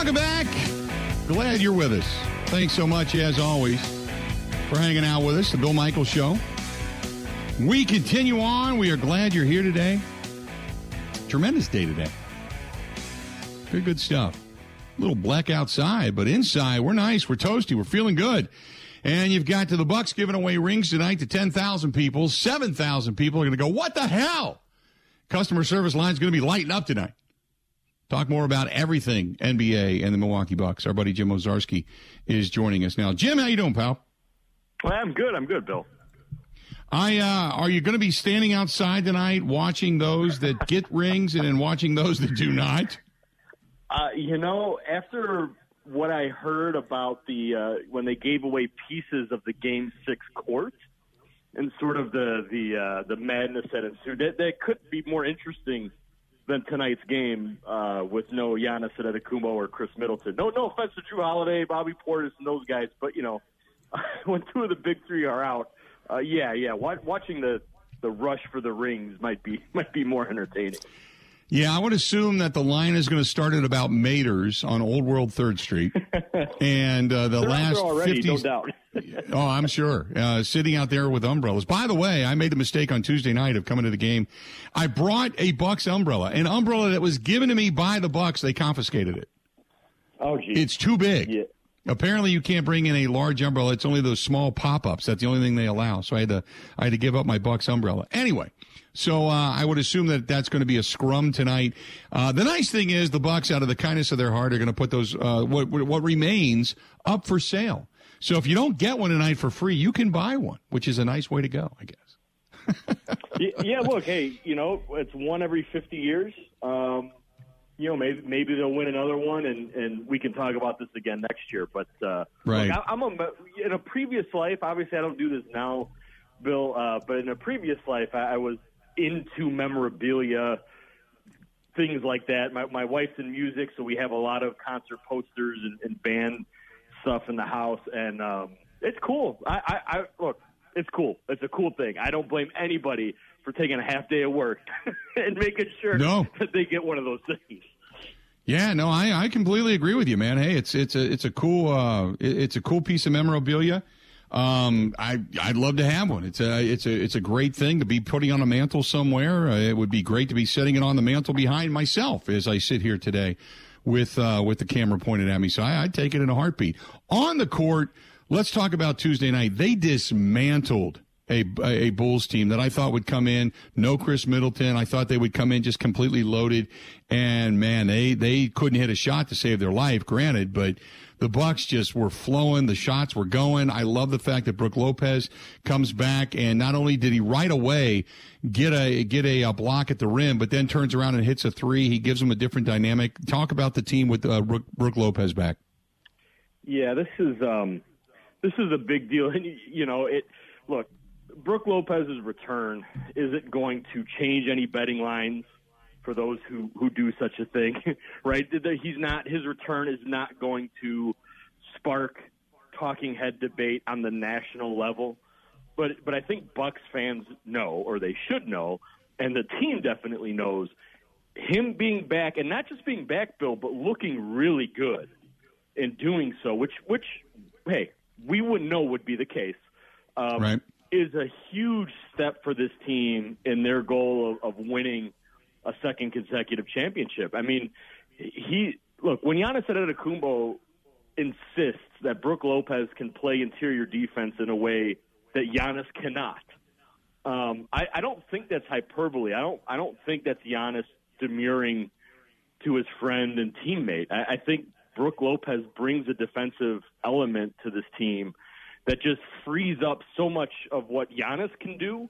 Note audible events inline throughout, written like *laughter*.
Welcome back. Glad you're with us. Thanks so much, as always, for hanging out with us. The Bill Michaels Show. We continue on. We are glad you're here today. Tremendous day today. Good, good stuff. A little black outside, but inside we're nice. We're toasty. We're feeling good. And you've got to the Bucks giving away rings tonight to 10,000 people. 7,000 people are going to go, what the hell? Customer service line's going to be lighting up tonight. Talk more about everything NBA and the Milwaukee Bucks. Our buddy Jim Owczarski is joining us now. Jim, how you doing, pal? Well, I'm good. I'm good, Bill. I uh, are you going to be standing outside tonight, watching those that get *laughs* rings and then watching those that do not? Uh, you know, after what I heard about the uh, when they gave away pieces of the Game Six court and sort of the the uh, the madness that ensued, that, that could be more interesting than tonight's game uh, with no Giannis Antetokounmpo or Khris Middleton. No, no offense to Jrue Holiday, Bobby Portis, and those guys, but you know, *laughs* when two of the big three are out, uh, yeah, yeah, watching the the rush for the rings might be *laughs* might be more entertaining. Yeah, I would assume that the line is going to start at about Mader's on Old World Third Street, *laughs* and uh, the They're last already, 50, no doubt. *laughs* oh, I'm sure. Uh, sitting out there with umbrellas. By the way, I made the mistake on Tuesday night of coming to the game. I brought a Bucks umbrella, an umbrella that was given to me by the Bucks. They confiscated it. Oh, geez. It's too big. Yeah. Apparently, you can't bring in a large umbrella. It's only those small pop-ups. That's the only thing they allow. So I had to, I had to give up my Bucks umbrella. Anyway, so uh, I would assume that that's going to be a scrum tonight. Uh, the nice thing is the Bucks, out of the kindness of their heart, are going to put those uh, what what remains up for sale. So if you don't get one tonight for free, you can buy one, which is a nice way to go, I guess. *laughs* yeah, look, hey, you know, it's one every 50 years. Um, you know, maybe maybe they'll win another one, and and we can talk about this again next year. But uh, Right. look, I, I'm a, in a previous life. Obviously, I don't do this now, Bill. Uh, but in a previous life, I, I was into memorabilia, things like that. My my wife's in music, so we have a lot of concert posters and, and band stuff in the house, and um, it's cool. I, I, I look, it's cool. It's a cool thing. I don't blame anybody for taking a half day of work *laughs* and making sure No. that they get one of those things. Yeah, no, I, I completely agree with you, man. Hey, it's it's a it's a cool uh it's a cool piece of memorabilia. Um, I I'd love to have one. It's a it's a it's a great thing to be putting on a mantle somewhere. Uh, it would be great to be setting it on the mantle behind myself as I sit here today with uh, with the camera pointed at me. So I, I'd take it in a heartbeat. On the court, let's talk about Tuesday night. They dismantled a, a Bulls team that I thought would come in. No Khris Middleton. I thought they would come in just completely loaded. And man, they, they couldn't hit a shot to save their life, granted, but the Bucks just were flowing. The shots were going. I love the fact that Brook Lopez comes back and not only did he right away get a, get a, uh block at the rim, but then turns around and hits a three. He gives them a different dynamic. Talk about the team with uh, Brook, Brook Lopez back. Yeah, this is um, this is a big deal, *laughs* and you know it. Look, Brook Lopez's return isn't going to change any betting lines for those who who do such a thing, *laughs* right? He's not. His return is not going to spark talking head debate on the national level. But but I think Bucks fans know, or they should know, and the team definitely knows him being back, and not just being back, Bill, but looking really good in doing so, which which hey, we wouldn't know would be the case. Um, Right. Is a huge step for this team in their goal of, of winning a second consecutive championship. I mean, he look when Giannis Antetokounmpo insists that Brook Lopez can play interior defense in a way that Giannis cannot. Um, I, I don't think that's hyperbole. I don't. I don't think that's Giannis demurring to his friend and teammate. I, I think Brook Lopez brings a defensive element to this team that just frees up so much of what Giannis can do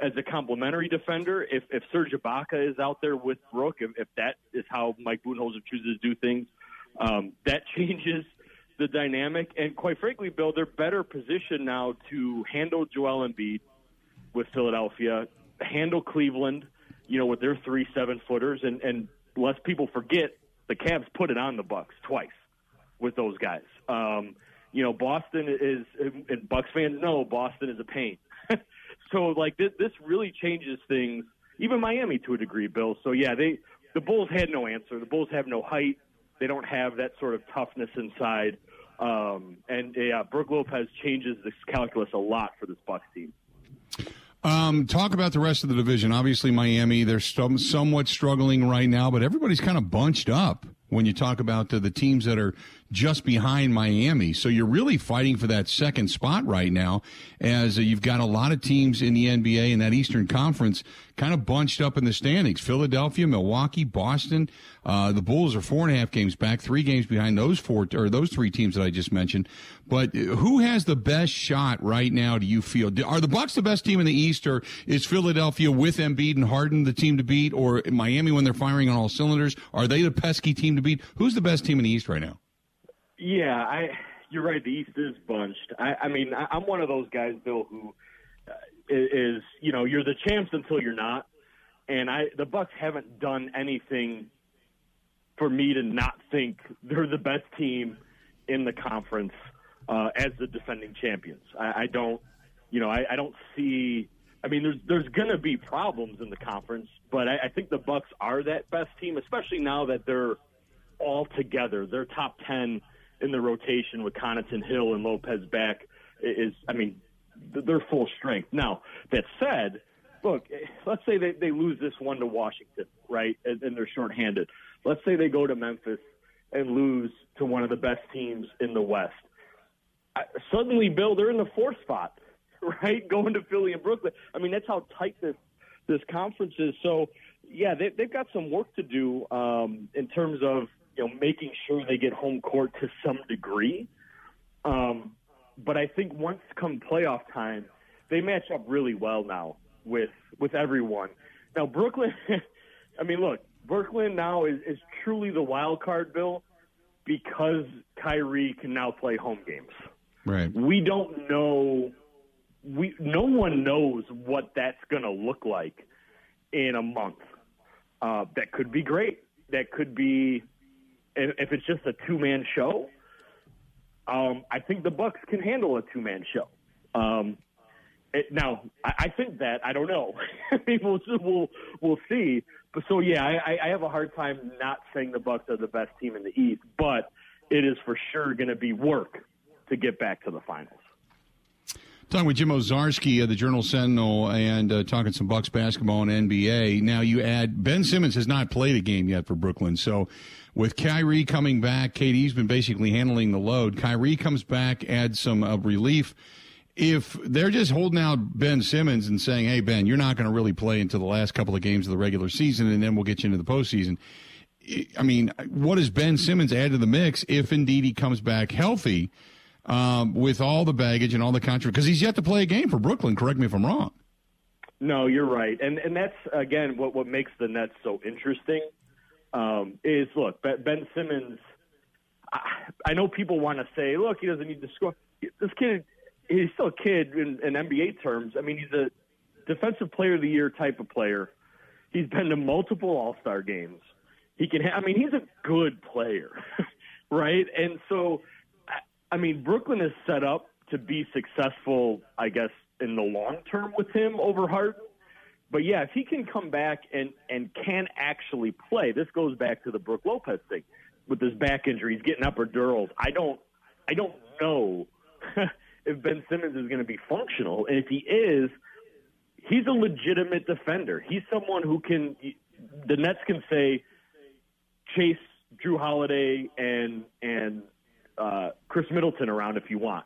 as a complementary defender. If if Serge Ibaka is out there with Brook, if, if that is how Mike Budenholzer chooses to do things, um, that *laughs* changes the dynamic. And quite frankly, Bill, they're better positioned now to handle Joel Embiid with Philadelphia, handle Cleveland, you know, with their three seven footers, and and lest people forget, the Cavs put it on the Bucks twice with those guys. Um, you know, Boston is, and Bucks fans know Boston is a pain. *laughs* so like this, this really changes things. Even Miami to a degree, Bill. So yeah, they the Bulls had no answer. The Bulls have no height. They don't have that sort of toughness inside. Um, and yeah, Brook Lopez changes this calculus a lot for this Bucks team. Um, talk about the rest of the division. Obviously, Miami, they're somewhat struggling right now, but everybody's kind of bunched up when you talk about the, the teams that are just behind Miami. So you're really fighting for that second spot right now, as uh, you've got a lot of teams in the NBA in that Eastern Conference kind of bunched up in the standings. Philadelphia, Milwaukee, Boston. Uh, the Bulls are four and a half games back, three games behind those four or those three teams that I just mentioned. But who has the best shot right now? Do you feel are the Bucks the best team in the East, or is Philadelphia with Embiid and Harden the team to beat, or Miami when they're firing on all cylinders? Are they the pesky team to beat? Who's the best team in the East right now? Yeah, I. You're right. The East is bunched. I, I mean, I, I'm one of those guys, Bill, who uh, you know you're the champs until you're not, and I the Bucks haven't done anything for me to not think they're the best team in the conference uh, as the defending champions. I, I don't, you know, I, I don't see. I mean, there's there's going to be problems in the conference, but I, I think the Bucks are that best team, especially now that they're all together. They're top ten in the rotation with Connaughton, Hill, and Lopez back. Is I mean, they're full strength. Now that said, look, let's say they, they lose this one to Washington, right, and, and they're shorthanded. Let's say they go to Memphis and lose to one of the best teams in the West. I, suddenly, Bill, they're in the fourth spot, *laughs* right? Going to Philly and Brooklyn. I mean, that's how tight this this conference is. So, yeah, they, they've got some work to do um, in terms of you know making sure they get home court to some degree. Um, but I think once come playoff time, they match up really well now with with everyone. Now Brooklyn, *laughs* I mean, look, Brooklyn now is, is truly the wild card, Bill, because Kyrie can now play home games. Right. We don't know. We no one knows what that's going to look like in a month. Uh, that could be great. That could be if, if it's just a two man show. Um, I think the Bucks can handle a two man show. Um, it, now, I, I think that I don't know. *laughs* We'll we'll we'll see. But so yeah, I, I have a hard time not saying the Bucks are the best team in the East, but it is for sure going to be work to get back to the finals. Talking with Jim Owczarski of the Journal Sentinel and uh, talking some Bucks basketball and NBA. Now you add Ben Simmons has not played a game yet for Brooklyn, so with Kyrie coming back, KD's been basically handling the load. Kyrie comes back, adds some uh, relief if they're just holding out Ben Simmons and saying, "Hey Ben, you're not going to really play until the last couple of games of the regular season, and then we'll get you into the postseason." I mean, what does Ben Simmons add to the mix if indeed he comes back healthy um, with all the baggage and all the controversy? Because he's yet to play a game for Brooklyn. Correct me if I'm wrong. No, you're right, and and that's again what what makes the Nets so interesting. Um, is look, Ben Simmons. I, I know people want to say, look, he doesn't need to score. This kid he's still a kid in, in NBA terms. I mean, he's a defensive player of the year type of player. He's been to multiple All Star games. He can. Ha- I mean, he's a good player, *laughs* right? And so, I, mean, Brooklyn is set up to be successful, I guess, in the long term with him over Harden. But yeah, if he can come back and and can actually play, this goes back to the Brook Lopez thing with his back injury. He's getting epidurals. I don't, I don't know *laughs* if Ben Simmons is going to be functional. And if he is, he's a legitimate defender. He's someone who can, the Nets can say, chase Jrue Holiday and and uh, Khris Middleton around if you want,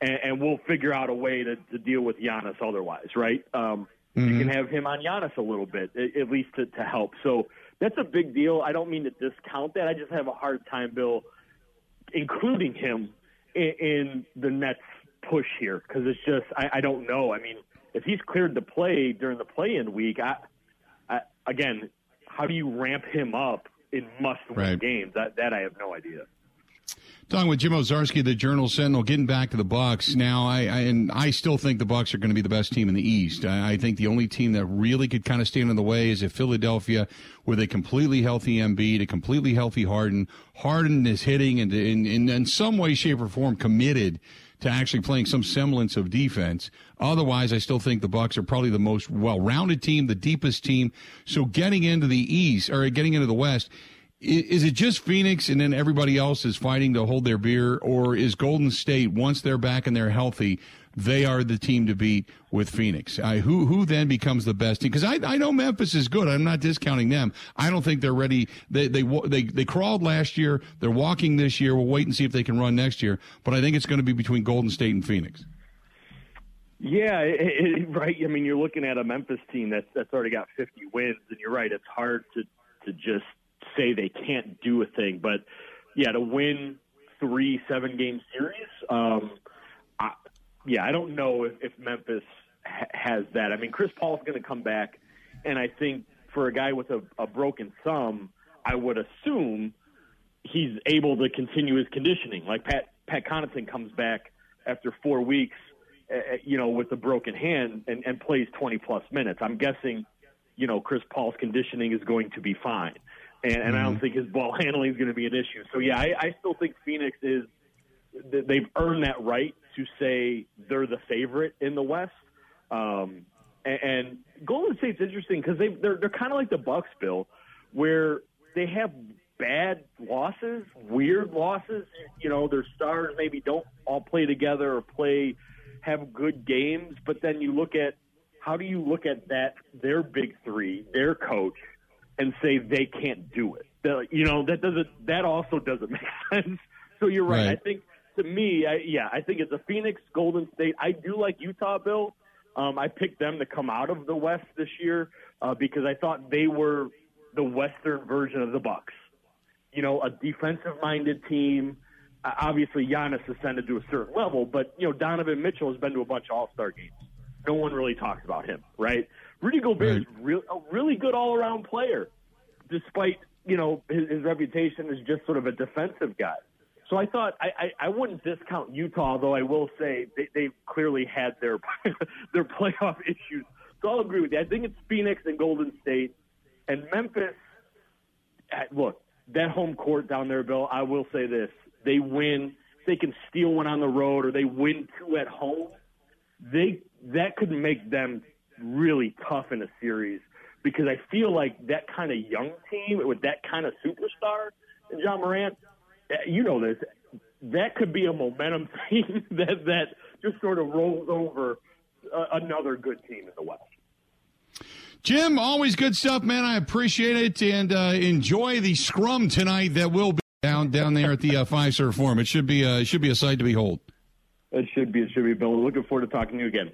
and, and we'll figure out a way to, to deal with Giannis otherwise, right? Um, mm-hmm. You can have him on Giannis a little bit, at least to, to help. So that's a big deal. I don't mean to discount that. I just have a hard time, Bill, including him in, in the Nets push here because it's just I, I don't know. I mean, if he's cleared to play during the play-in week, I, I again, how do you ramp him up in must-win right. games? That that I have no idea. Talking with Jim Owczarski, the Journal Sentinel, getting back to the Bucks now. I, I and I still think the Bucks are going to be the best team in the East. I, I think the only team that really could kind of stand in the way is if Philadelphia, with a completely healthy Embiid, a completely healthy Harden. Harden is hitting and in, in, in some way, shape, or form committed to actually playing some semblance of defense. Otherwise, I still think the Bucks are probably the most well-rounded team, the deepest team. So getting into the East or getting into the West is it just Phoenix and then everybody else is fighting to hold their beer, or is Golden State once they're back and they're healthy, they are the team to beat with Phoenix? I, who who then becomes the best team? Because I, I know Memphis is good. I'm not discounting them. I don't think they're ready. They they they they crawled last year. They're walking this year. We'll wait and see if they can run next year. But I think it's going to be between Golden State and Phoenix. Yeah, it, it, right. I mean, you're looking at a Memphis team that's that's already got 50 wins, and you're right. It's hard to to just say they can't do a thing, but yeah, to win three seven game series, um, I, yeah, I don't know if, if Memphis ha- has that. I mean, Chris Paul's going to come back, and I think for a guy with a, a broken thumb, I would assume he's able to continue his conditioning. Like Pat Pat Connaughton comes back after four weeks, uh, you know, with a broken hand and, and plays 20 plus minutes. I'm guessing, you know, Chris Paul's conditioning is going to be fine and, and mm-hmm. I don't mm-hmm. think his ball *laughs* handling is going to be an issue. So yeah, I, I still think Phoenix is they've earned that right to say they're the favorite in the West. Um, and, and Golden State's interesting because they they're they're kind of like the Bucks, Bill, where they have bad losses, weird losses. You know, their stars maybe don't all play together or play have good games, but then you look at how do you look at that their big three, their coach, and say they can't do it. The, you know that doesn't that also doesn't *laughs* make sense. So you're right. right. I think to me, I, yeah, I think it's a Phoenix, Golden State. I do like Utah, Bill. Um, I picked them to come out of the West this year uh, because I thought they were the Western version of the Bucks. You know, a defensive-minded team. Uh, obviously, Giannis ascended to a certain level, but you know, Donovan Mitchell has been to a bunch of All-Star games. No one really talks about him, right? Rudy Gobert right. is real, a really good all around player, despite you know his, his reputation as just sort of a defensive guy. So I thought I, I, I wouldn't discount Utah, though I will say they, they've clearly had their *laughs* their playoff *laughs* issues. So I'll agree with you. I think it's Phoenix and Golden State and Memphis. Uh, look, that home court down there, Bill. I will say this: they win. They can steal one on the road, or they win two at home. They that could make them really tough in a series because I feel like that kind of young team with that kind of superstar, Ja Morant, eh, you know this, that could be a momentum *laughs* team that that just sort of rolls over uh, another good team in the West. Jim, always good stuff, man. I appreciate it and uh, enjoy the scrum tonight. That will be down down there at the uh, Fiserv Forum. It should be uh, it should be a sight to behold. It should be. It should be, Bill. Looking forward to talking to you again.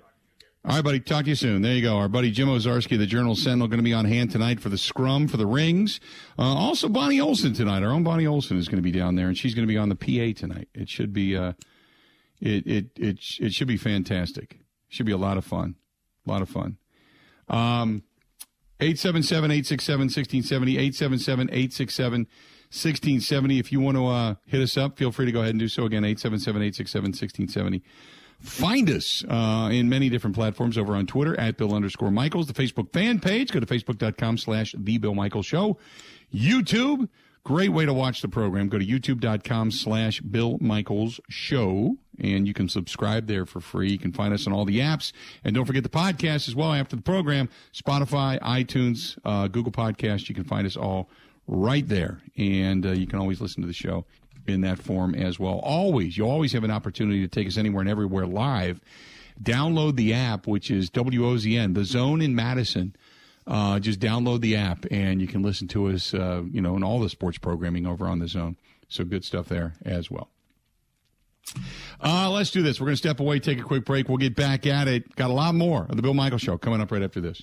All right, buddy. Talk to you soon. There you go. Our buddy Jim Owczarski, the Journal Sentinel, going to be on hand tonight for the scrum for the rings. Uh, also, Bonnie Olson tonight. Our own Bonnie Olson is going to be down there, and she's going to be on the PA tonight. It should be, uh, it it it it should be fantastic. Should be a lot of fun. A lot of fun. Um, 877-867-1670, 877-867-1670. If you want to uh, hit us up, feel free to go ahead and do so again, 877-867-1670. Find us uh, in many different platforms over on Twitter at Bill underscore Michaels, the Facebook fan page. Go to facebook.com slash The Bill Michaels Show. YouTube, great way to watch the program. Go to youtube.com slash Bill Michaels Show, and you can subscribe there for free. You can find us on all the apps. And don't forget the podcast as well after the program Spotify, iTunes, uh, Google Podcast. You can find us all right there. And uh, you can always listen to the show in that form as well. Always, you always have an opportunity to take us anywhere and everywhere live. Download the app, which is WOZN, the Zone in Madison. Uh, just download the app and you can listen to us, uh, you know, in all the sports programming over on the Zone. So good stuff there as well. Uh, let's do this. We're going to step away, take a quick break. We'll get back at it. Got a lot more of the Bill Michael Show coming up right after this.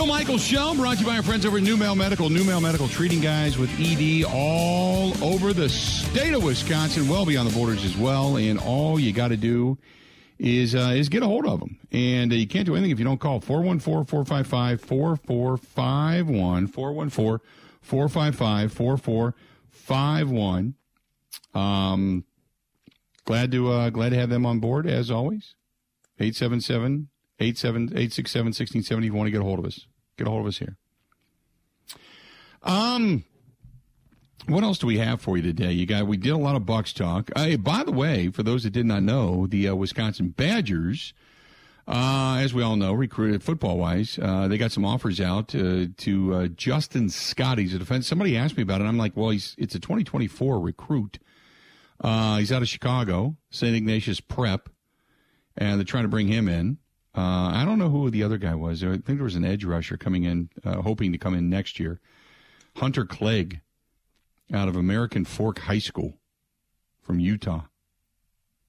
Bill Michaels Show brought to you by our friends over at NuMale Medical. NuMale Medical treating guys with ED all over the state of Wisconsin, well beyond the borders as well. And all you got to do is uh, is get a hold of them. And uh, you can't do anything if you don't call 414 455 4451. 414 455 4451. Um, glad to uh, glad to have them on board as always. 877 867 1670 if you want to get a hold of us. Get a hold of us here. Um, what else do we have for you today? You got we did a lot of Bucks talk. Hey, by the way, for those that did not know, the uh, Wisconsin Badgers, uh, as we all know, recruited football wise, uh, they got some offers out uh, to uh, Justin Scott. He's a defense. Somebody asked me about it. I'm like, well, he's it's a 2024 recruit. Uh, he's out of Chicago, St. Ignatius Prep, and they're trying to bring him in. I don't know who the other guy was. I think there was an edge rusher coming in, hoping to come in next year. Hunter Clegg out of American Fork High School from Utah.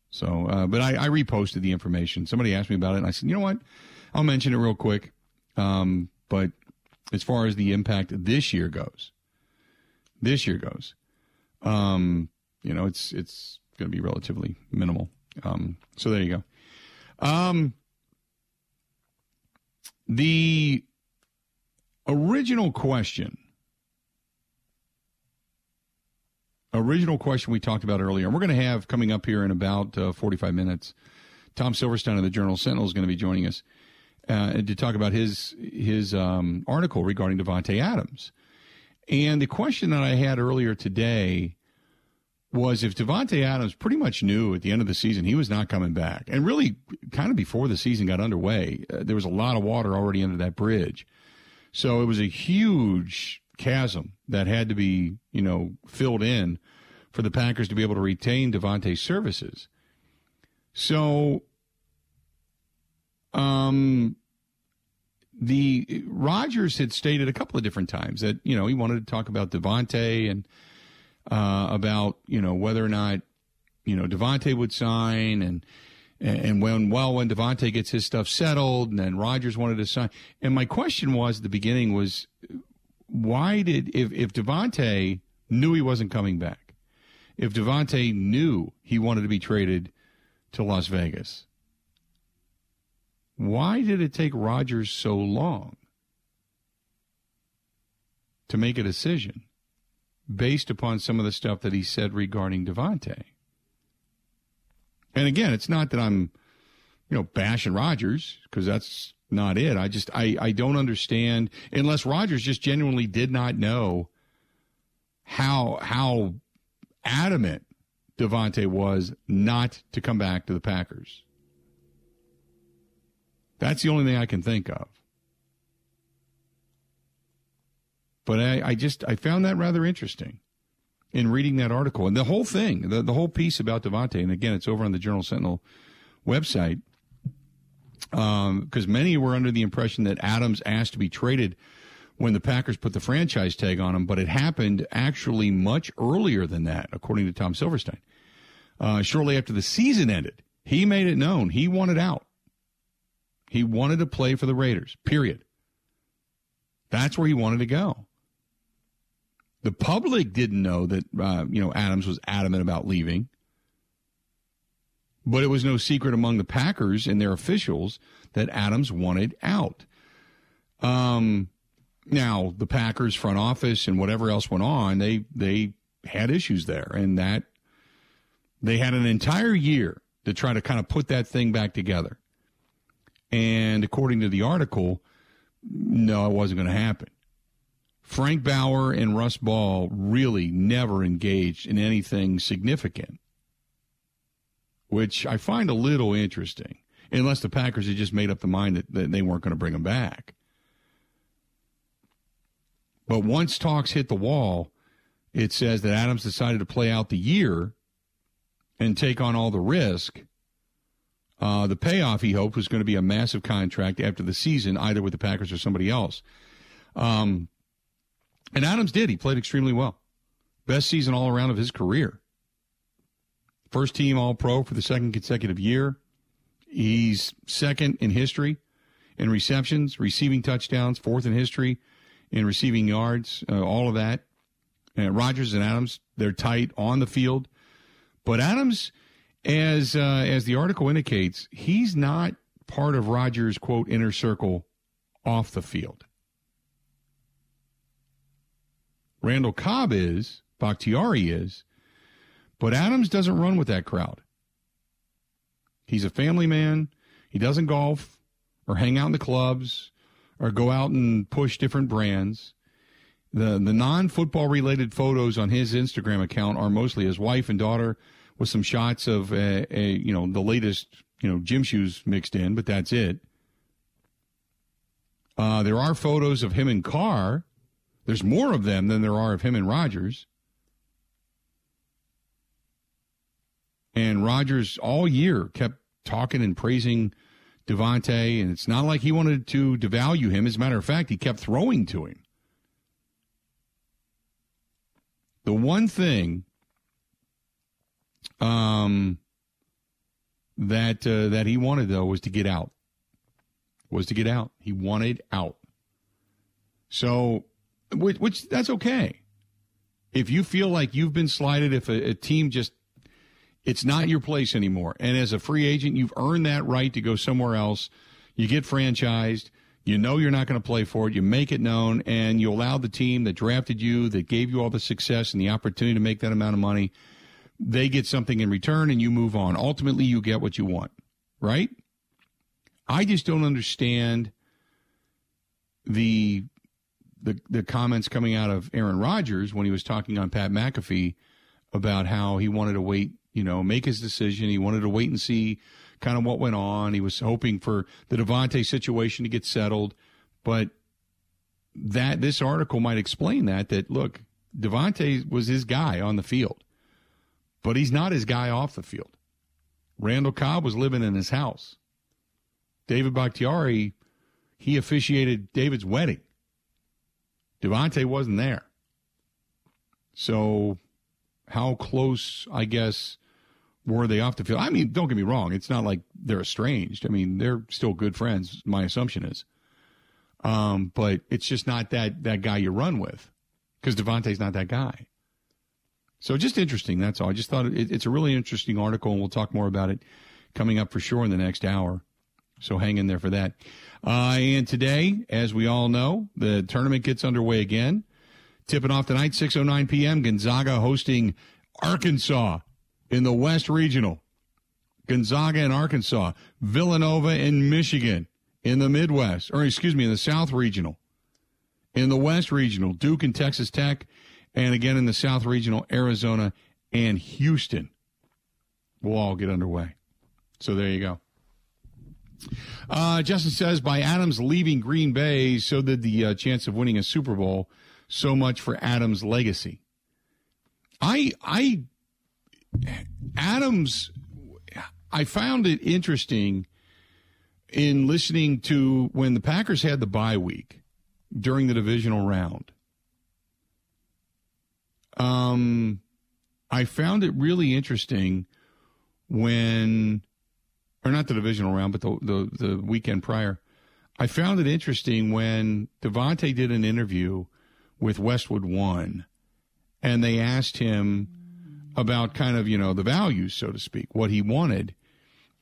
So, uh, but I, I, reposted the information. Somebody asked me about it, and I said, you know what? I'll mention it real quick. Um, but as far as the impact this year goes, this year goes, um, you know, it's it's going to be relatively minimal. Um, so there you go. Um, the original question original question we talked about earlier. And we're going to have coming up here in about uh, 45 minutes. Tom Silverstein of the Journal Sentinel is going to be joining us uh, to talk about his his um, article regarding Davante Adams. And the question that I had earlier today was if Davante Adams pretty much knew at the end of the season he was not coming back, and really kind of before the season got underway, uh, there was a lot of water already under that bridge. So it was a huge chasm that had to be, you know, filled in for the Packers to be able to retain Davante's services. So, um, the Rodgers had stated a couple of different times that you know he wanted to talk about Davante and uh, about you know whether or not you know Davante would sign and and when well when Davante gets his stuff settled and then Rodgers wanted to sign. And my question was at the beginning was why did if if Davante knew he wasn't coming back, if Davante knew he wanted to be traded to Las Vegas, why did it take Rodgers so long to make a decision based upon some of the stuff that he said regarding Davante? And again, it's not that I'm, you know, bashing Rodgers because that's not it. I just I, I don't understand unless Rodgers just genuinely did not know how how adamant Davante was not to come back to the Packers. That's the only thing I can think of. But I, I just I found that rather interesting in reading that article and the whole thing, the, the whole piece about Davante. And again, it's over on the Journal Sentinel website because um, many were under the impression that Adams asked to be traded when the Packers put the franchise tag on him, but it happened actually much earlier than that, according to Tom Silverstein. Uh, shortly after the season ended, he made it known he wanted out. He wanted to play for the Raiders, period. That's where he wanted to go. The public didn't know that, uh, you know, Adams was adamant about leaving. But it was no secret among the Packers and their officials that Adams wanted out. Um, now the Packers front office and whatever else went on, they they had issues there, and that they had an entire year to try to kind of put that thing back together. And according to the article, no, it wasn't going to happen. Frank Bauer and Russ Ball really never engaged in anything significant which I find a little interesting, unless the Packers had just made up the mind that, that they weren't going to bring him back. But once talks hit the wall, it says that Adams decided to play out the year and take on all the risk. Uh, the payoff he hoped was going to be a massive contract after the season, either with the Packers or somebody else. Um, and Adams did. He played extremely well. Best season all around of his career. First team All Pro for the second consecutive year. He's second in history in receptions, receiving touchdowns, fourth in history in receiving yards, uh, all of that. And Rodgers and Adams, they're tight on the field. But Adams, as uh, as the article indicates, he's not part of Rodgers' quote inner circle off the field. Randall Cobb is, Bakhtiari is, but Adams doesn't run with that crowd. He's a family man. He doesn't golf or hang out in the clubs or go out and push different brands. The the non football related photos on his Instagram account are mostly his wife and daughter with some shots of a, a you know the latest you know gym shoes mixed in, but that's it. Uh, there are photos of him in Carr. There's more of them than there are of him and Rodgers. And Rodgers all year kept talking and praising Davante, and it's not like he wanted to devalue him. As a matter of fact, he kept throwing to him. The one thing um, that uh, that he wanted though was to get out. Was to get out. He wanted out. So, which, which that's okay. If you feel like you've been slighted, if a, a team just it's not your place anymore, and as a free agent, you've earned that right to go somewhere else. You get franchised. You know you're not going to play for it. You make it known, and you allow the team that drafted you, that gave you all the success and the opportunity to make that amount of money, they get something in return, and you move on. Ultimately, you get what you want, right? I just don't understand the the the comments coming out of Aaron Rodgers when he was talking on Pat McAfee about how he wanted to wait, you know, make his decision. He wanted to wait and see kind of what went on. He was hoping for the Davante situation to get settled, but that this article might explain that that look, Davante was his guy on the field, but he's not his guy off the field. Randall Cobb was living in his house. David Bakhtiari, he officiated David's wedding. Davante wasn't there. So, how close, I guess, were they off the field? I mean, don't get me wrong. It's not like they're estranged. I mean, they're still good friends, my assumption is. Um, but it's just not that, that guy you run with because Davante's not that guy. So, just interesting. That's all. I just thought it, it's a really interesting article, and we'll talk more about it coming up for sure in the next hour. So hang in there for that. Uh, and today, as we all know, the tournament gets underway again. Tipping off tonight, 6.09 p.m., Gonzaga hosting Arkansas in the West Regional. Gonzaga and Arkansas. Villanova and Michigan in the Midwest, or excuse me, in the South Regional. In the West Regional, Duke and Texas Tech. And again in the South Regional, Arizona and Houston will all get underway. So there you go. Uh, Justin says by Adams leaving Green Bay, so did the uh, chance of winning a Super Bowl. So much for Adams' legacy. I, I, Adams, I found it interesting in listening to when the Packers had the bye week during the divisional round. Um, I found it really interesting when or not the divisional round, but the, the, the weekend prior. I found it interesting when Davante did an interview with Westwood One, and they asked him about kind of you know the values, so to speak, what he wanted,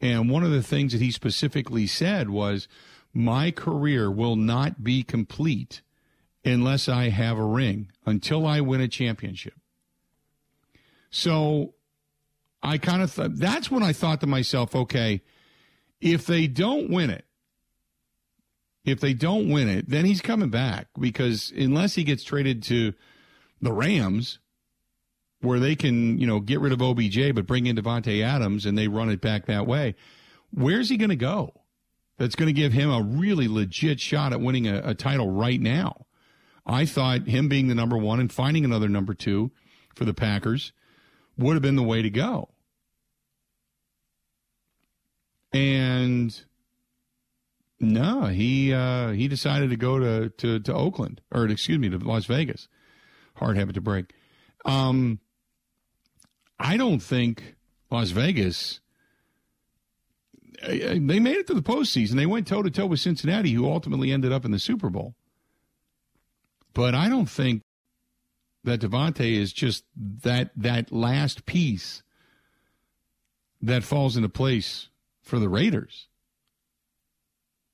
and one of the things that he specifically said was, "My career will not be complete unless I have a ring, until I win a championship." So I kind of thought that's when I thought to myself, okay, if they don't win it, if they don't win it, then he's coming back because unless he gets traded to the Rams, where they can, you know, get rid of OBJ but bring in Davante Adams and they run it back that way, where's he going to go? That's going to give him a really legit shot at winning a, a title right now. I thought him being the number one and finding another number two for the Packers would have been the way to go. And no, he uh, he decided to go to, to, to Oakland or excuse me to Las Vegas. Hard habit to break. Um, I don't think Las Vegas. They made it to the postseason. They went toe to toe with Cincinnati, who ultimately ended up in the Super Bowl. But I don't think that Davante is just that that last piece that falls into place for the Raiders,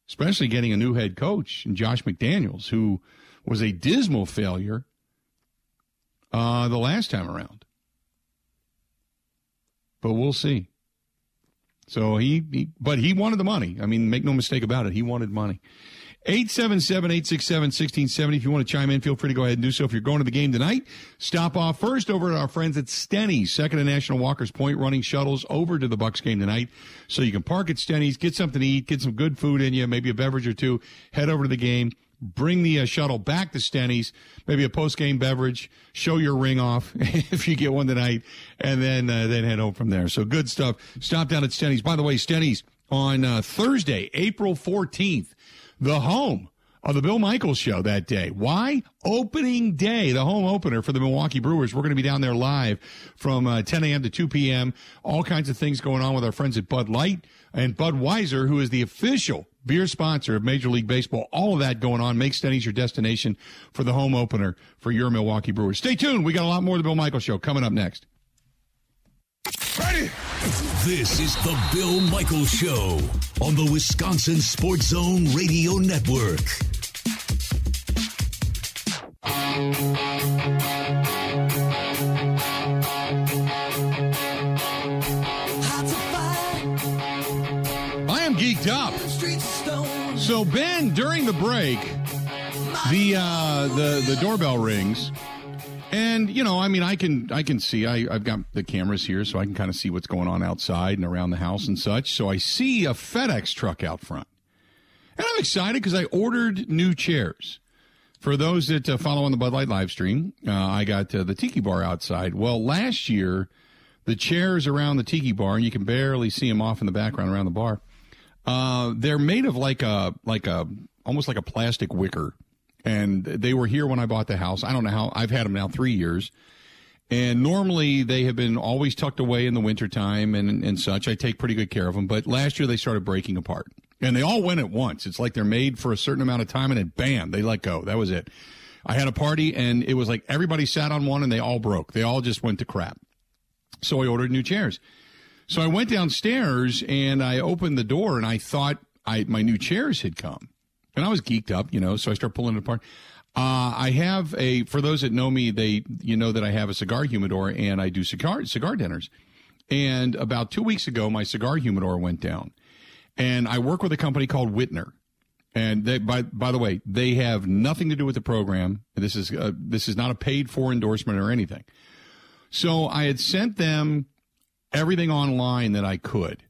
especially getting a new head coach in Josh McDaniels, who was a dismal failure uh, the last time around. But we'll see. So he, he, but he wanted the money. I mean, make no mistake about it. He wanted money. 877-867-1670. If you want to chime in, feel free to go ahead and do so. If you're going to the game tonight, stop off first over at our friends at Stenny's, second and National Walker's Point, running shuttles over to the Bucks game tonight. So you can park at Stenny's, get something to eat, get some good food in you, maybe a beverage or two, head over to the game, bring the uh, shuttle back to Stenny's, maybe a post game beverage, show your ring off *laughs* if you get one tonight, and then uh, then head home from there. So good stuff. Stop down at Stenny's. By the way, Stenny's on uh, Thursday, April 14th, the home of the Bill Michaels show that day. Why? Opening day, the home opener for the Milwaukee Brewers. We're going to be down there live from uh, 10 a.m. to 2 p.m. All kinds of things going on with our friends at Bud Light and Budweiser, who is the official beer sponsor of Major League Baseball. All of that going on. Make Stenny's your destination for the home opener for your Milwaukee Brewers. Stay tuned. We got a lot more of the Bill Michaels show coming up next. Ready? This is the Bill Michaels Show on the Wisconsin Sports Zone Radio Network. I am geeked up. So Ben, during the break, the uh, the the doorbell rings, and you know, I mean, I can I can see I I've got the cameras here, so I can kind of see what's going on outside and around the house and such. So I see a FedEx truck out front, and I'm excited because I ordered new chairs. For those that uh, follow on the Bud Light live stream, uh, I got uh, the Tiki Bar outside. Well, last year, the chairs around the Tiki Bar, and you can barely see them off in the background around the bar. Uh, they're made of like a like a almost like a plastic wicker, and they were here when I bought the house. I don't know how I've had them now three years, and normally they have been always tucked away in the wintertime and and such. I take pretty good care of them, but last year they started breaking apart, and they all went at once. It's like they're made for a certain amount of time, and then bam, they let go. That was it. I had a party, and it was like everybody sat on one, and they all broke. They all just went to crap. So I ordered new chairs. So I went downstairs and I opened the door and I thought I my new chairs had come. And I was geeked up, you know, so I start pulling it apart. Uh, I have a for those that know me, they you know that I have a cigar humidor and I do cigar cigar dinners. And about two weeks ago, my cigar humidor went down, and I work with a company called Whitner. And they, by by the way, they have nothing to do with the program. This is uh, this is not a paid for endorsement or anything. So I had sent them everything online that I could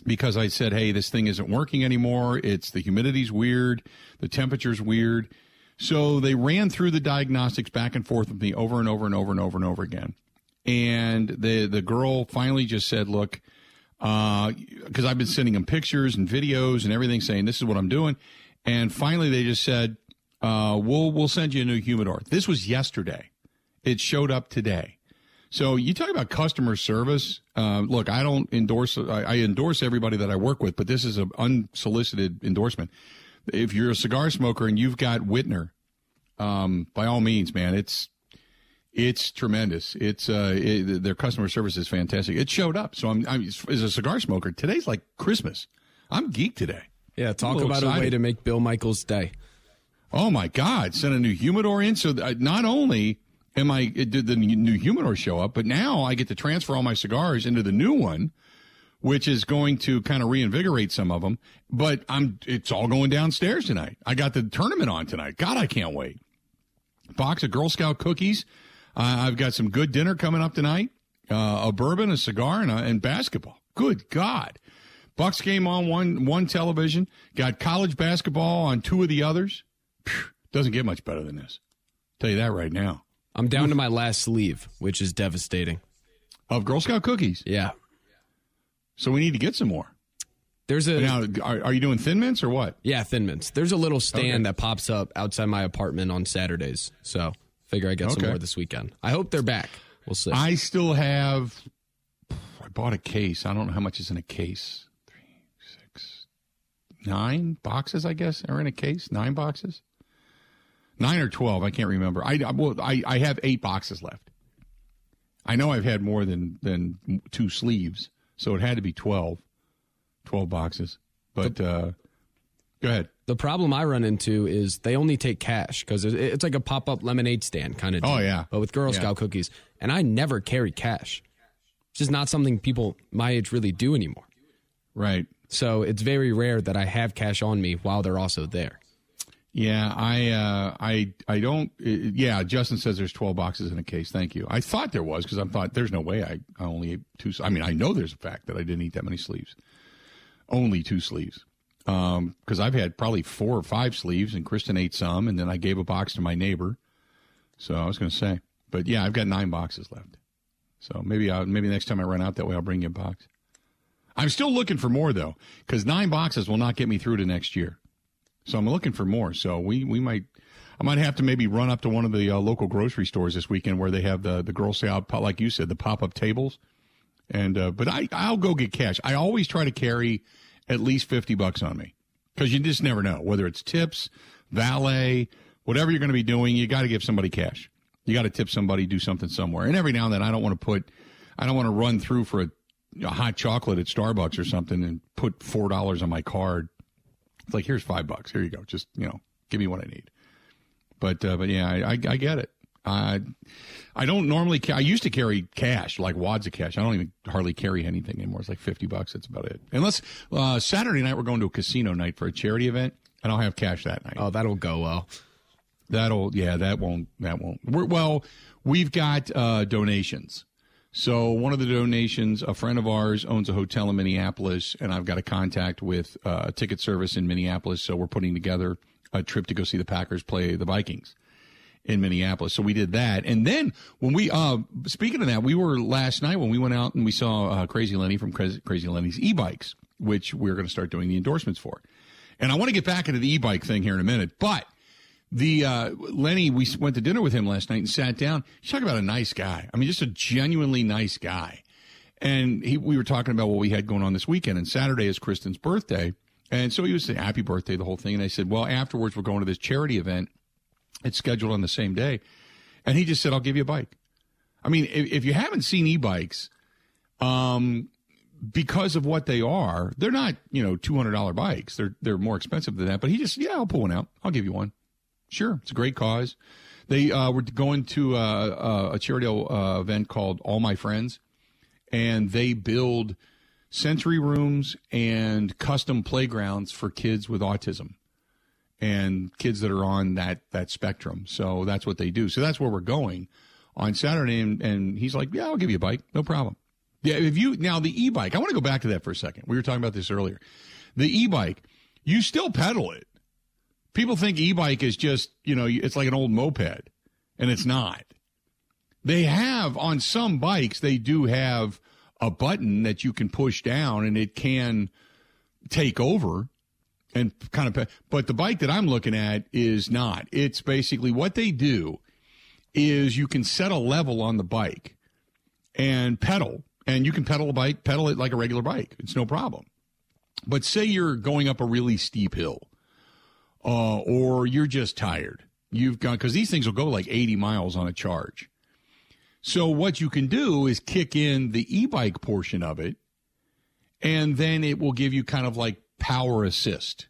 because I said, hey, this thing isn't working anymore. It's the humidity's weird, the temperature's weird. So they ran through the diagnostics back and forth with me over and over and over and over and over again. And the the girl finally just said, look, because uh, I've been sending them pictures and videos and everything saying this is what I'm doing. And finally they just said, uh, we'll we'll send you a new humidor. This was yesterday. It showed up today. So you talk about customer service. Uh, look, I don't endorse. I, I, endorse everybody that I work with, but this is an unsolicited endorsement. If you're a cigar smoker and you've got Whitner, um, by all means, man, it's it's tremendous. It's uh, it, their customer service is fantastic. It showed up, so I'm, I'm as a cigar smoker. Today's like Christmas. I'm geek today. Yeah, talk about excited. a way to make Bill Michaels' day. Oh my God! Send a new humidor in, so not only am I did the new humidor show up, but now I get to transfer all my cigars into the new one, which is going to kind of reinvigorate some of them. But I'm it's all going downstairs tonight. I got the tournament on tonight. God, I can't wait. Box of Girl Scout cookies. Uh, I've got some good dinner coming up tonight. Uh, a bourbon, a cigar, and, a, and basketball. Good God. Bucks game on one one television. Got college basketball on two of the others. Phew, doesn't get much better than this. Tell you that right now. I'm down to my last sleeve, which is devastating. Of Girl Scout cookies. Yeah. So we need to get some more. There's a now. Are, are you doing Thin Mints or what? Yeah, Thin Mints. There's a little stand okay. that pops up outside my apartment on Saturdays. So figure I get okay. some more this weekend. I hope they're back. We'll see. I still have. I bought a case. I don't know how much is in a case. Three, six, nine boxes. I guess are in a case. Nine boxes. Nine or twelve, I can't remember. I well, I, I have eight boxes left. I know I've had more than than two sleeves, so it had to be 12, 12 boxes. But uh, go ahead. The problem I run into is they only take cash because it's like a pop up lemonade stand kind of. Oh yeah, but with Girl Scout cookies, and I never carry cash. It's just not something people my age really do anymore. Right. So it's very rare that I have cash on me while they're also there. Yeah, I, uh, I, I don't. Uh, yeah, Justin says there's 12 boxes in a case. Thank you. I thought there was because I thought there's no way I, I only ate two. I mean, I know there's a fact that I didn't eat that many sleeves. Only two sleeves. Because um, I've had probably four or five sleeves, and Kristen ate some, and then I gave a box to my neighbor. So I was going to say, but yeah, I've got nine boxes left. So maybe I'll, maybe next time I run out that way, I'll bring you a box. I'm still looking for more though, because nine boxes will not get me through to next year. So I'm looking for more. So we we might. I might have to maybe run up to one of the uh, local grocery stores this weekend where they have the the Girl Scout, like you said, the pop up tables. And uh, but I I'll go get cash. I always try to carry at least fifty bucks on me because you just never know whether it's tips, valet, whatever you're going to be doing. You got to give somebody cash. You got to tip somebody, do something somewhere. And every now and then, I don't want to put, I don't want to run through for a, a hot chocolate at Starbucks or something and put four dollars on my card. It's like here's five bucks. Here you go. Just you know, give me what I need. But uh, but yeah, I, I, I get it. I I don't normally. Ca- I used to carry cash, like wads of cash. I don't even hardly carry anything anymore. It's like fifty bucks. That's about it. Unless uh, Saturday night we're going to a casino night for a charity event, and I'll have cash that night. Oh, that'll go well. That'll yeah, that won't that won't. We're, well, we've got uh, donations. So one of the donations, a friend of ours owns a hotel in Minneapolis, and I've got a contact with uh, a ticket service in Minneapolis. So we're putting together a trip to go see the Packers play the Vikings in Minneapolis. So we did that, and then when we uh, speaking of that, we were last night when we went out and we saw uh, Crazy Lenny from Crazy, Crazy Lenny's e-bikes, which we're going to start doing the endorsements for. And I want to get back into the e-bike thing here in a minute, but the uh, Lenny, we went to dinner with him last night and sat down. You talk about a nice guy. I mean, just a genuinely nice guy. And he, we were talking about what we had going on this weekend. And Saturday is Kristen's birthday. And so he was saying happy birthday, the whole thing. And I said, well, afterwards, we're going to this charity event. It's scheduled on the same day. And he just said, I'll give you a bike. I mean, if, if you haven't seen e-bikes, um, because of what they are, they're not, you know, $200 bikes. They're, they're more expensive than that. But he just, yeah, I'll pull one out. I'll give you one. Sure, it's a great cause. They uh, were going to uh, uh, a charity uh, event called All My Friends, and they build sensory rooms and custom playgrounds for kids with autism and kids that are on that that spectrum. So that's what they do. So that's where we're going on Saturday. And, and he's like, "Yeah, I'll give you a bike, no problem." Yeah, if you now the e-bike, I want to go back to that for a second. We were talking about this earlier. The e-bike, you still pedal it people think e-bike is just you know it's like an old moped and it's not. They have on some bikes they do have a button that you can push down and it can take over and kind of but the bike that i'm looking at is not. It's basically what they do is you can set a level on the bike and pedal and you can pedal a bike pedal it like a regular bike. It's no problem. But say you're going up a really steep hill uh, or you're just tired. You've got because these things will go like 80 miles on a charge. So what you can do is kick in the e-bike portion of it, and then it will give you kind of like power assist.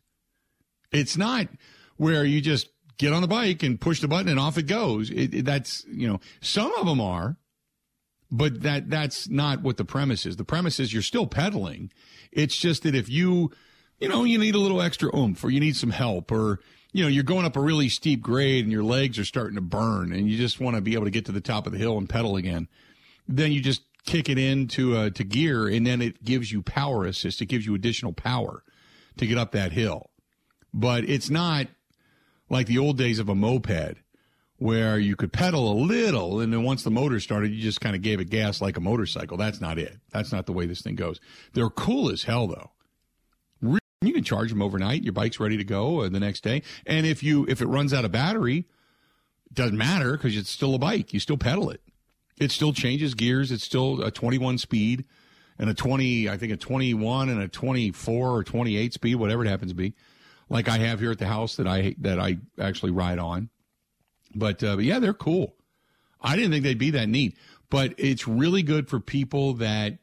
It's not where you just get on the bike and push the button and off it goes. It, it, that's you know some of them are, but that that's not what the premise is. The premise is you're still pedaling. It's just that if you you know, you need a little extra oomph or you need some help or, you know, you're going up a really steep grade and your legs are starting to burn and you just want to be able to get to the top of the hill and pedal again. Then you just kick it into uh, to gear and then it gives you power assist. It gives you additional power to get up that hill. But it's not like the old days of a moped where you could pedal a little and then once the motor started you just kind of gave it gas like a motorcycle. That's not it. That's not the way this thing goes. They're cool as hell though. You can charge them overnight. Your bike's ready to go uh, the next day. And if you if it runs out of battery, doesn't matter because it's still a bike. You still pedal it. It still changes gears. It's still a 21 speed and a 20, I think a 21 and a 24 or 28 speed, whatever it happens to be, like I have here at the house that I that I actually ride on. But, uh, but yeah, they're cool. I didn't think they'd be that neat, but it's really good for people that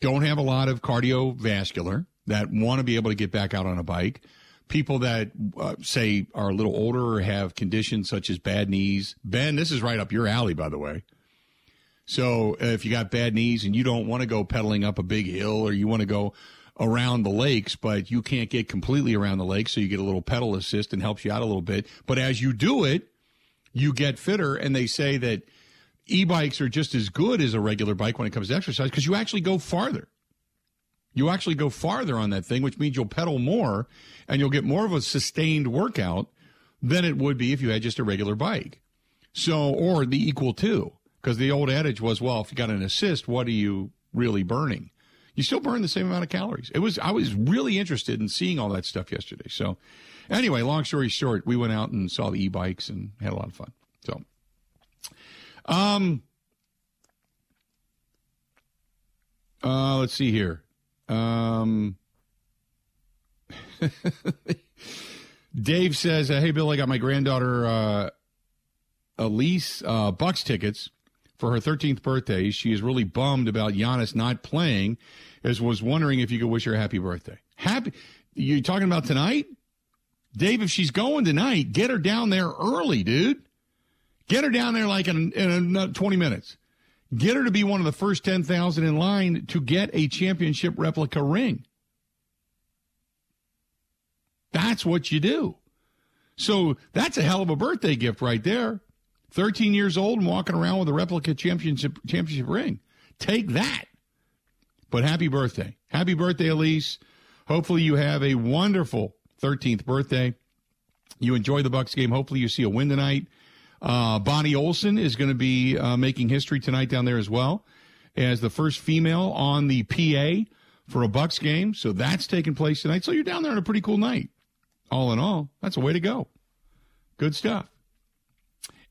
don't have a lot of cardiovascular that want to be able to get back out on a bike. People that uh, say are a little older or have conditions such as bad knees. Ben, this is right up your alley, by the way. So uh, if you got bad knees and you don't want to go pedaling up a big hill or you want to go around the lakes, but you can't get completely around the lake, so you get a little pedal assist and helps you out a little bit. But as you do it, you get fitter, and they say that e-bikes are just as good as a regular bike when it comes to exercise because you actually go farther. You actually go farther on that thing, which means you'll pedal more and you'll get more of a sustained workout than it would be if you had just a regular bike. So, or the equal to, because the old adage was, well, if you got an assist, what are you really burning? You still burn the same amount of calories. It was, I was really interested in seeing all that stuff yesterday. So, anyway, long story short, we went out and saw the e bikes and had a lot of fun. So, um, uh, let's see here. Um, *laughs* Dave says, uh, "Hey Bill, I got my granddaughter uh, Elise uh, Bucks tickets for her 13th birthday. She is really bummed about Giannis not playing. As was wondering if you could wish her a happy birthday. Happy? You talking about tonight, Dave? If she's going tonight, get her down there early, dude. Get her down there like in, in 20 minutes. Get her to be one of the first 10,000 in line to get a championship replica ring. That's what you do. So that's a hell of a birthday gift right there. 13 years old and walking around with a replica championship championship ring. Take that. But happy birthday. Happy birthday, Elise. Hopefully you have a wonderful 13th birthday. You enjoy the Bucks game. Hopefully you see a win tonight. Uh, Bonnie Olson is going to be uh, making history tonight down there as well as the first female on the PA for a Bucks game. So that's taking place tonight. So you're down there on a pretty cool night. All in all, that's a way to go. Good stuff.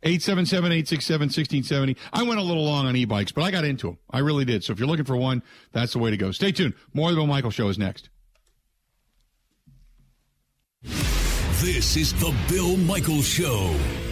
877-867-1670. I went a little long on e-bikes, but I got into them. I really did. So if you're looking for one, that's the way to go. Stay tuned. More of the Bill Michael Show is next. This is the Bill Michael Show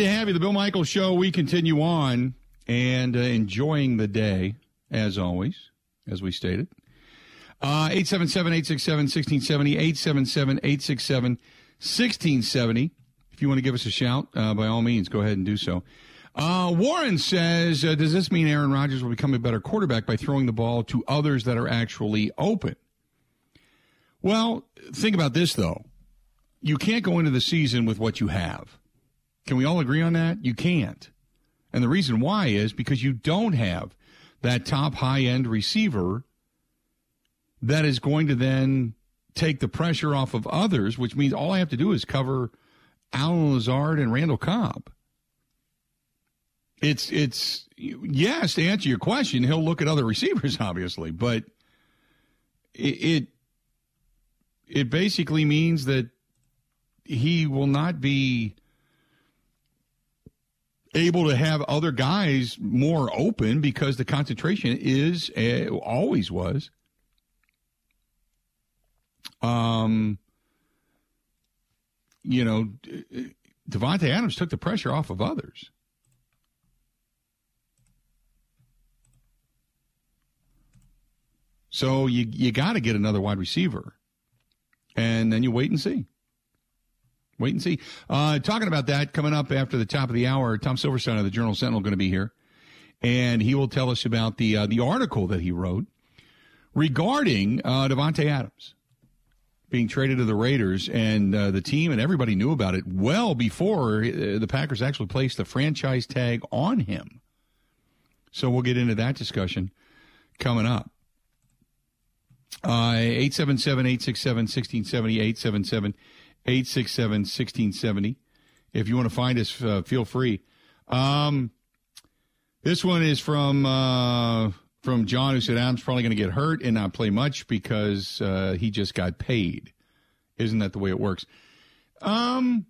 To have you. The Bill Michaels Show. We continue on and uh, enjoying the day, as always, as we stated. Uh, 877 867 1670, 877 867 1670. If you want to give us a shout, uh, by all means, go ahead and do so. Uh, Warren says, uh, Does this mean Aaron Rodgers will become a better quarterback by throwing the ball to others that are actually open? Well, think about this, though. You can't go into the season with what you have. Can we all agree on that? You can't. And the reason why is because you don't have that top high end receiver that is going to then take the pressure off of others, which means all I have to do is cover Allen Lazard and Randall Cobb. It's it's yes to answer your question, he'll look at other receivers, *laughs* obviously, but it, it it basically means that he will not be able to have other guys more open because the concentration is uh, always was. Um you know Davante Adams took the pressure off of others. So you you got to get another wide receiver. And then you wait and see. Wait and see. Uh, talking about that, coming up after the top of the hour, Tom Silverstein of the Journal Sentinel going to be here, and he will tell us about the uh, the article that he wrote regarding uh, Davante Adams being traded to the Raiders, and uh, the team and everybody knew about it well before uh, the Packers actually placed the franchise tag on him. So we'll get into that discussion coming up. Uh, 877 867 1670, 877 867 1670. If you want to find us, uh, feel free. Um, this one is from uh, from John, who said Adams probably going to get hurt and not play much because uh, he just got paid. Isn't that the way it works? Um,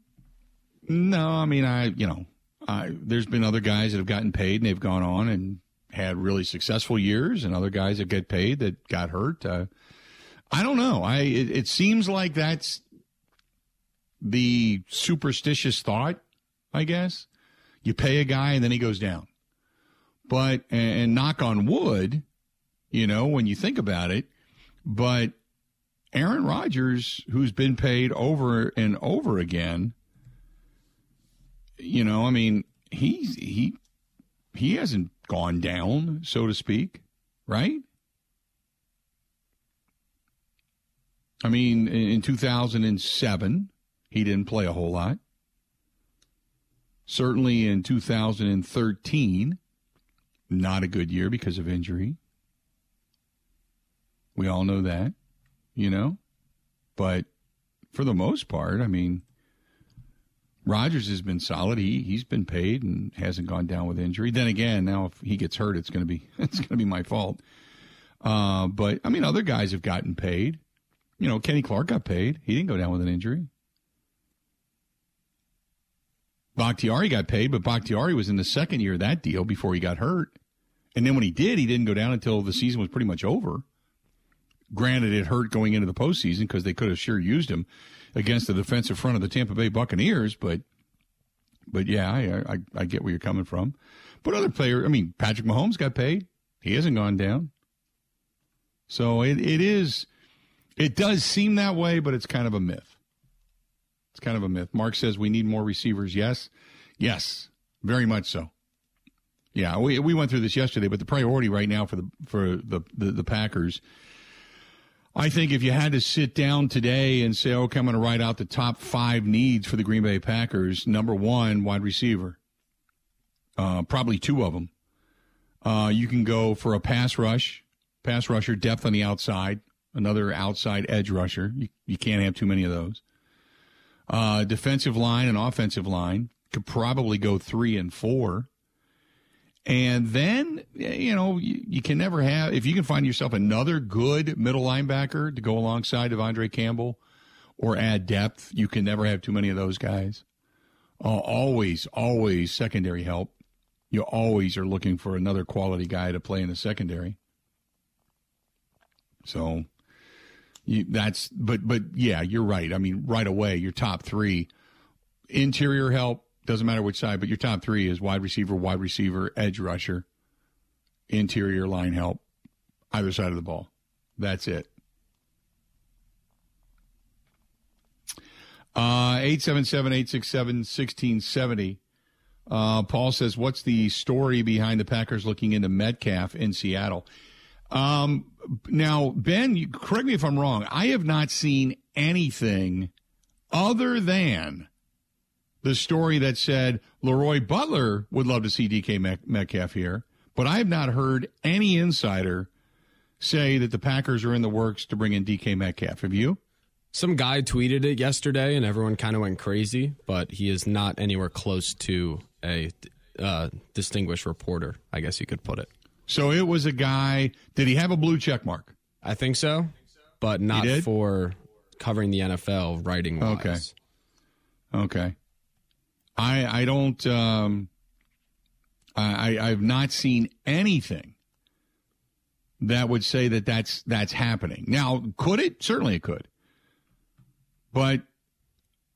no, I mean, I you know, I there's been other guys that have gotten paid and they've gone on and had really successful years and other guys that get paid that got hurt. Uh, I don't know. I it, it seems like that's the superstitious thought, I guess. You pay a guy and then he goes down. But and knock on wood, you know, when you think about it, but Aaron Rodgers, who's been paid over and over again, you know, I mean, he's he he hasn't gone down, so to speak, right? I mean, in 2007, he didn't play a whole lot. Certainly in 2013, not a good year because of injury. We all know that, you know? But for the most part, I mean, Rodgers has been solid. He he's been paid and hasn't gone down with injury. Then again, now if he gets hurt, it's to be *laughs* it's to be my fault. Uh, but I mean, other guys have gotten paid. You know, Kenny Clark got paid. He didn't go down with an injury. Bakhtiari got paid, but Bakhtiari was in the second year of that deal before he got hurt. And then when he did, he didn't go down until the season was pretty much over. Granted, it hurt going into the postseason because they could have sure used him against the defensive front of the Tampa Bay Buccaneers, but but yeah, I, I, I get where you're coming from. But other players, I mean, Patrick Mahomes got paid. He hasn't gone down. So it, it is, it does seem that way, but it's kind of a myth. It's kind of a myth. Mark says we need more receivers. Yes. Yes. Very much so. Yeah, we, we went through this yesterday, but the priority right now for the for the, the, the Packers I think if you had to sit down today and say, okay, I'm going to write out the top five needs for the Green Bay Packers, number one, wide receiver. Uh, probably two of them. Uh, you can go for a pass rush, pass rusher, depth on the outside, another outside edge rusher. You, you can't have too many of those. Uh, defensive line and offensive line could probably go three and four. And then, you know, you, you, can never have, if you can find yourself another good middle linebacker to go alongside of De'Vondre Campbell or add depth, you can never have too many of those guys. Uh, always, always secondary help. You always are looking for another quality guy to play in the secondary. So you, that's, but, but yeah, you're right. I mean, right away, your top three interior help, doesn't matter which side, but your top three is wide receiver, wide receiver, edge rusher, interior line help, either side of the ball. That's it. Uh, 877 867 1670. Uh, Paul says, What's the story behind the Packers looking into Metcalf in Seattle? Um, now, Ben, you, correct me if I'm wrong. I have not seen anything other than the story that said LeRoy Butler would love to see DK Metcalf here, but I have not heard any insider say that the Packers are in the works to bring in DK Metcalf. Have you? Some guy tweeted it yesterday, and everyone kind of went crazy, but he is not anywhere close to a uh, distinguished reporter, I guess you could put it. So it was a guy. Did he have a blue check mark? I think so, but not for covering the NFL writing wise. Okay. Okay. I I don't um, I I've not seen anything that would say that that's that's happening. Now, could it? Certainly, it could. But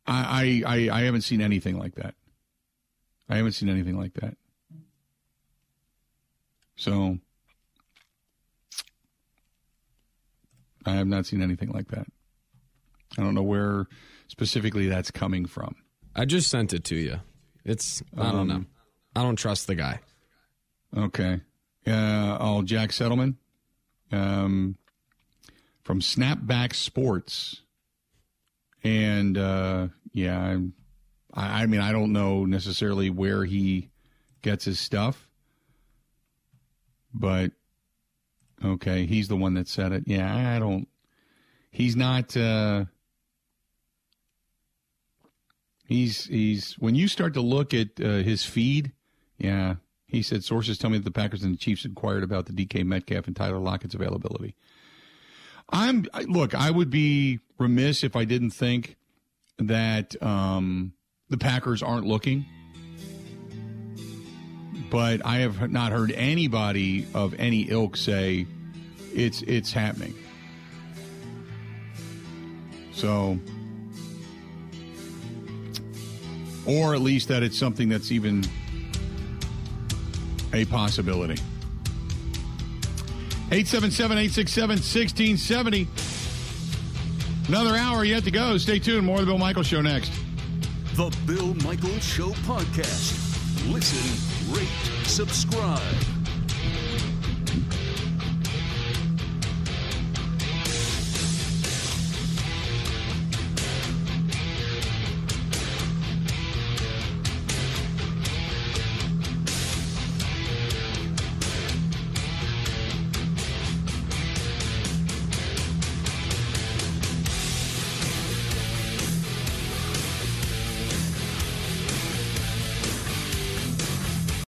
I I I haven't seen anything like that. I haven't seen anything like that. So I have not seen anything like that. I don't know where specifically that's coming from. I just sent it to you. It's I don't um, know. I don't trust the guy. Okay. Uh, oh, Jack Settleman um, from Snapback Sports, and uh, yeah, I, I mean I don't know necessarily where he gets his stuff, but okay, he's the one that said it. Yeah, I don't. He's not. Uh, He's he's when you start to look at uh, his feed, yeah. He said sources tell me that the Packers and the Chiefs inquired about the DK Metcalf and Tyler Lockett's availability. I'm look. I would be remiss if I didn't think that um, the Packers aren't looking. But I have not heard anybody of any ilk say it's it's happening. So, or at least that it's something that's even a possibility. 877 867 1670. Another hour yet to go. Stay tuned. More of the Bill Michaels Show next. The Bill Michaels Show podcast. Listen, rate, subscribe.